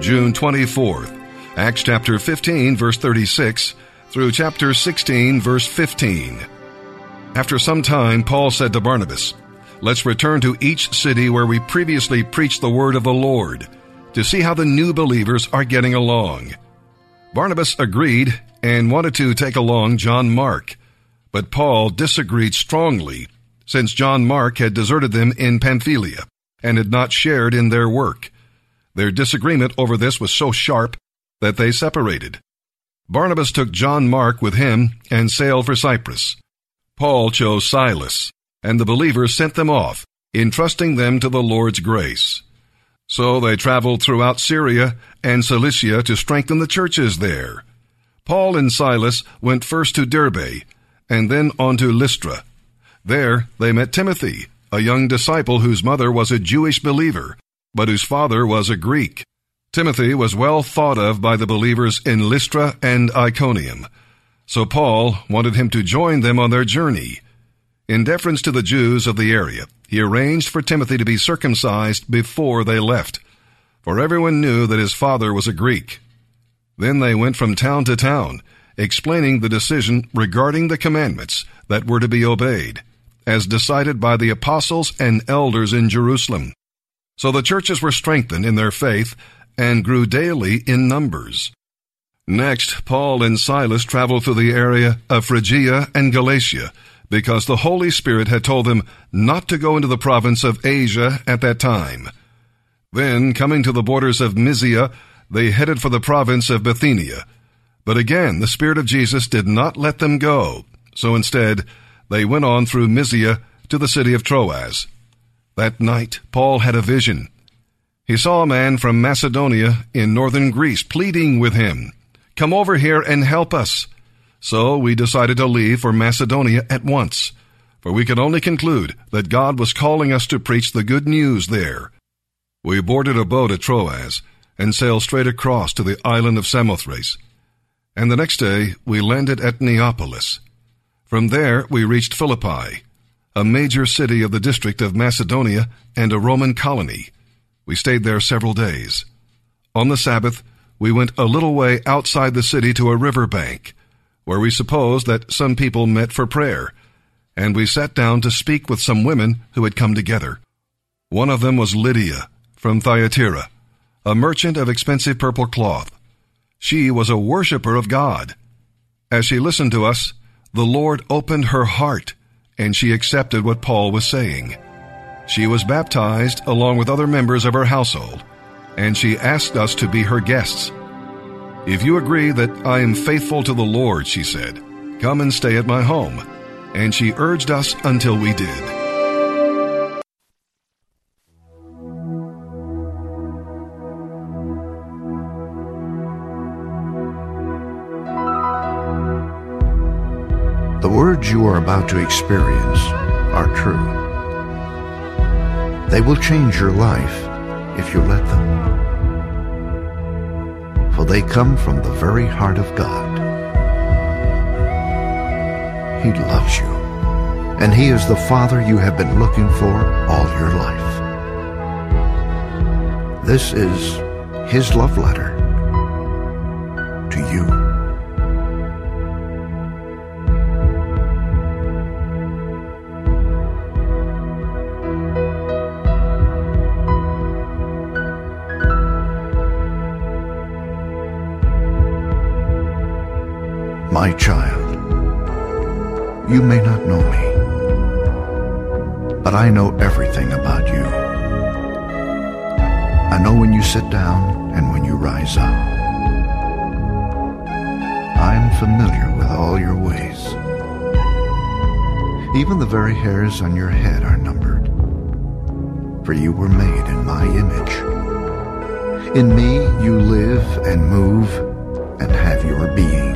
June 24th, Acts chapter 15, verse 36, through chapter 16, verse 15. After some time, Paul said to Barnabas, Let's return to each city where we previously preached the word of the Lord to see how the new believers are getting along. Barnabas agreed and wanted to take along John Mark, but Paul disagreed strongly since John Mark had deserted them in Pamphylia and had not shared in their work. Their disagreement over this was so sharp that they separated. Barnabas took John Mark with him and sailed for Cyprus. Paul chose Silas, and the believers sent them off, entrusting them to the Lord's grace. So they traveled throughout Syria and Cilicia to strengthen the churches there. Paul and Silas went first to Derbe and then on to Lystra. There they met Timothy, a young disciple whose mother was a Jewish believer, but whose father was a Greek. Timothy was well thought of by the believers in Lystra and Iconium, so Paul wanted him to join them on their journey. In deference to the Jews of the area, he arranged for Timothy to be circumcised before they left, for everyone knew that his father was a Greek. Then they went from town to town, explaining the decision regarding the commandments that were to be obeyed, as decided by the apostles and elders in Jerusalem. So the churches were strengthened in their faith and grew daily in numbers. Next, Paul and Silas traveled through the area of Phrygia and Galatia, because the Holy Spirit had told them not to go into the province of Asia at that time. Then, coming to the borders of Mysia, they headed for the province of Bithynia. But again, the Spirit of Jesus did not let them go, so instead, they went on through Mysia to the city of Troas. That night, Paul had a vision. He saw a man from Macedonia in northern Greece pleading with him, Come over here and help us. So we decided to leave for Macedonia at once, for we could only conclude that God was calling us to preach the good news there. We boarded a boat at Troas and sailed straight across to the island of Samothrace. And the next day we landed at Neapolis. From there we reached Philippi, a major city of the district of Macedonia and a Roman colony. We stayed there several days. On the Sabbath, we went a little way outside the city to a river bank where we supposed that some people met for prayer, and we sat down to speak with some women who had come together. One of them was Lydia from Thyatira, a merchant of expensive purple cloth. She was a worshiper of God. As she listened to us, the Lord opened her heart, and she accepted what Paul was saying. She was baptized along with other members of her household, and she asked us to be her guests. If you agree that I am faithful to the Lord, she said, come and stay at my home. And she urged us until we did. The words you are about to experience are true. They will change your life if you let them for they come from the very heart of God. He loves you, and He is the Father you have been looking for all your life. This is His love letter child, you may not know me, but I know everything about you. I know when you sit down and when you rise up. I am familiar with all your ways. Even the very hairs on your head are numbered, for you were made in my image. In me you live and move and have your being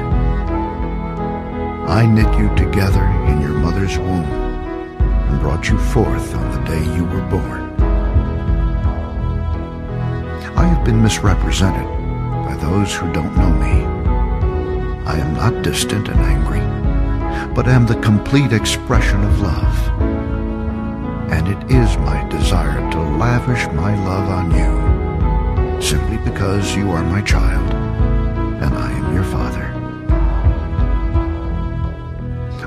I knit you together in your mother's womb and brought you forth on the day you were born. I have been misrepresented by those who don't know me. I am not distant and angry, but am the complete expression of love. And it is my desire to lavish my love on you, simply because you are my child and I am your father.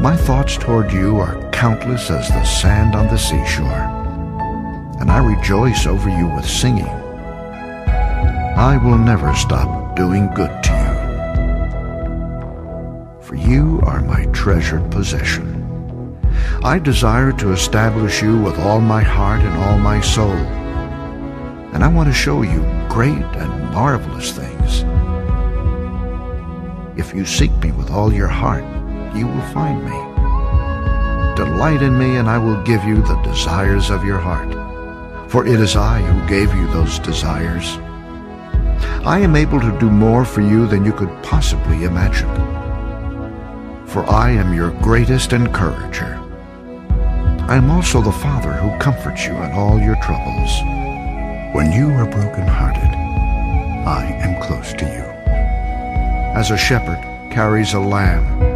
My thoughts toward you are countless as the sand on the seashore, and I rejoice over you with singing. I will never stop doing good to you, for you are my treasured possession. I desire to establish you with all my heart and all my soul, and I want to show you great and marvelous things. If you seek me with all your heart, you will find me. Delight in me, and I will give you the desires of your heart. For it is I who gave you those desires. I am able to do more for you than you could possibly imagine. For I am your greatest encourager. I am also the Father who comforts you in all your troubles. When you are broken-hearted, I am close to you. As a shepherd carries a lamb,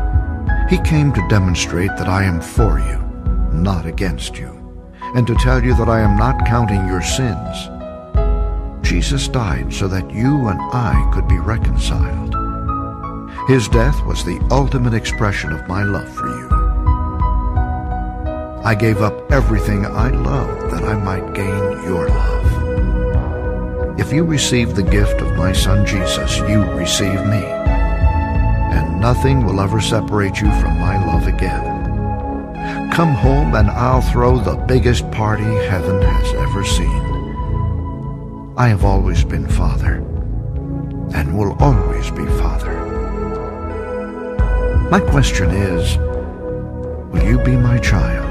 He came to demonstrate that I am for you, not against you, and to tell you that I am not counting your sins. Jesus died so that you and I could be reconciled. His death was the ultimate expression of my love for you. I gave up everything I loved that I might gain your love. If you receive the gift of my Son Jesus, you receive me nothing will ever separate you from my love again. Come home and I'll throw the biggest party heaven has ever seen. I have always been Father and will always be Father. My question is, will you be my child?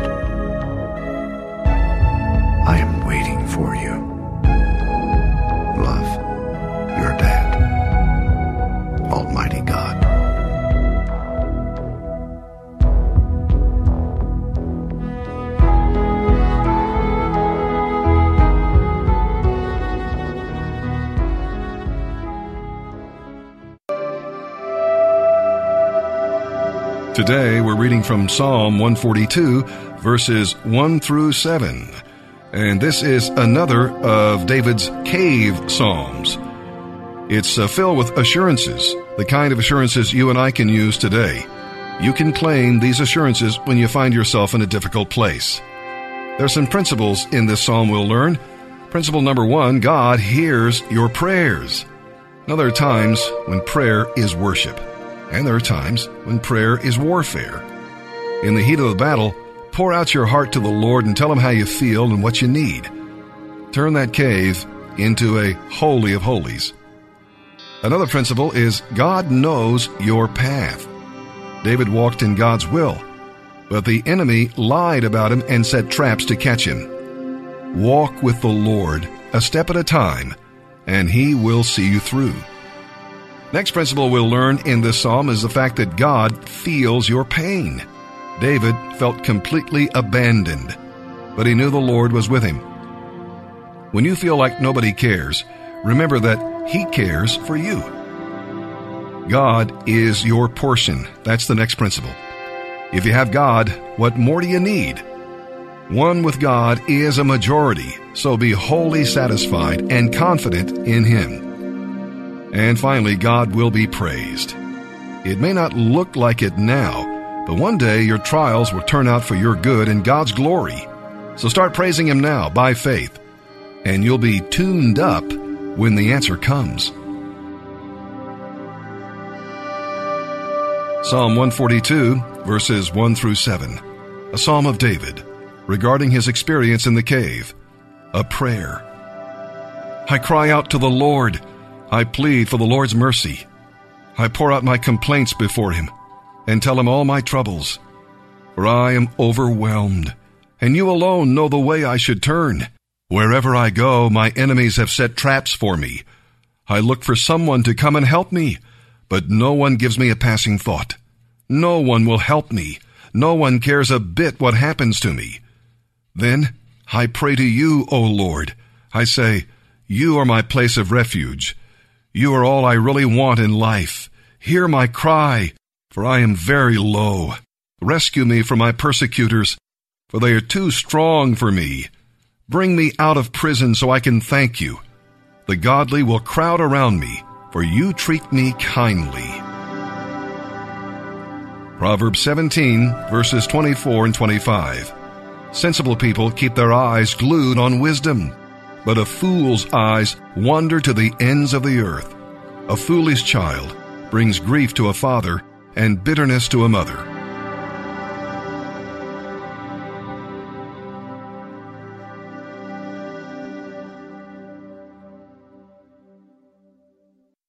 I am waiting for you. Today we're reading from Psalm 142, verses 1 through 7. And this is another of David's cave psalms. It's uh, filled with assurances, the kind of assurances you and I can use today. You can claim these assurances when you find yourself in a difficult place. There's some principles in this psalm we'll learn. Principle number one God hears your prayers. Now, there are times when prayer is worship, and there are times when prayer is warfare. In the heat of the battle, pour out your heart to the Lord and tell Him how you feel and what you need. Turn that cave into a holy of holies. Another principle is God knows your path. David walked in God's will, but the enemy lied about him and set traps to catch him. Walk with the Lord a step at a time, and He will see you through. Next principle we'll learn in this psalm is the fact that God feels your pain. David felt completely abandoned, but he knew the Lord was with him. When you feel like nobody cares, remember that He cares for you. God is your portion. That's the next principle. If you have God, what more do you need? One with God is a majority, so be wholly satisfied and confident in Him. And finally, God will be praised. It may not look like it now, but one day your trials will turn out for your good and God's glory. So start praising Him now by faith, and you'll be tuned up when the answer comes. Psalm 142, verses 1 through 7, a psalm of David regarding his experience in the cave, a prayer. I cry out to the Lord. I plead for the Lord's mercy. I pour out my complaints before him and tell him all my troubles. For I am overwhelmed, and you alone know the way I should turn. Wherever I go, my enemies have set traps for me. I look for someone to come and help me, but no one gives me a passing thought. No one will help me. No one cares a bit what happens to me. Then I pray to you, O Lord. I say, You are my place of refuge. You are all I really want in life. Hear my cry, for I am very low. Rescue me from my persecutors, for they are too strong for me. Bring me out of prison so I can thank you. The godly will crowd around me, for you treat me kindly. Proverbs 17, verses 24 and 25. Sensible people keep their eyes glued on wisdom, but a fool's eyes wander to the ends of the earth. A foolish child brings grief to a father and bitterness to a mother.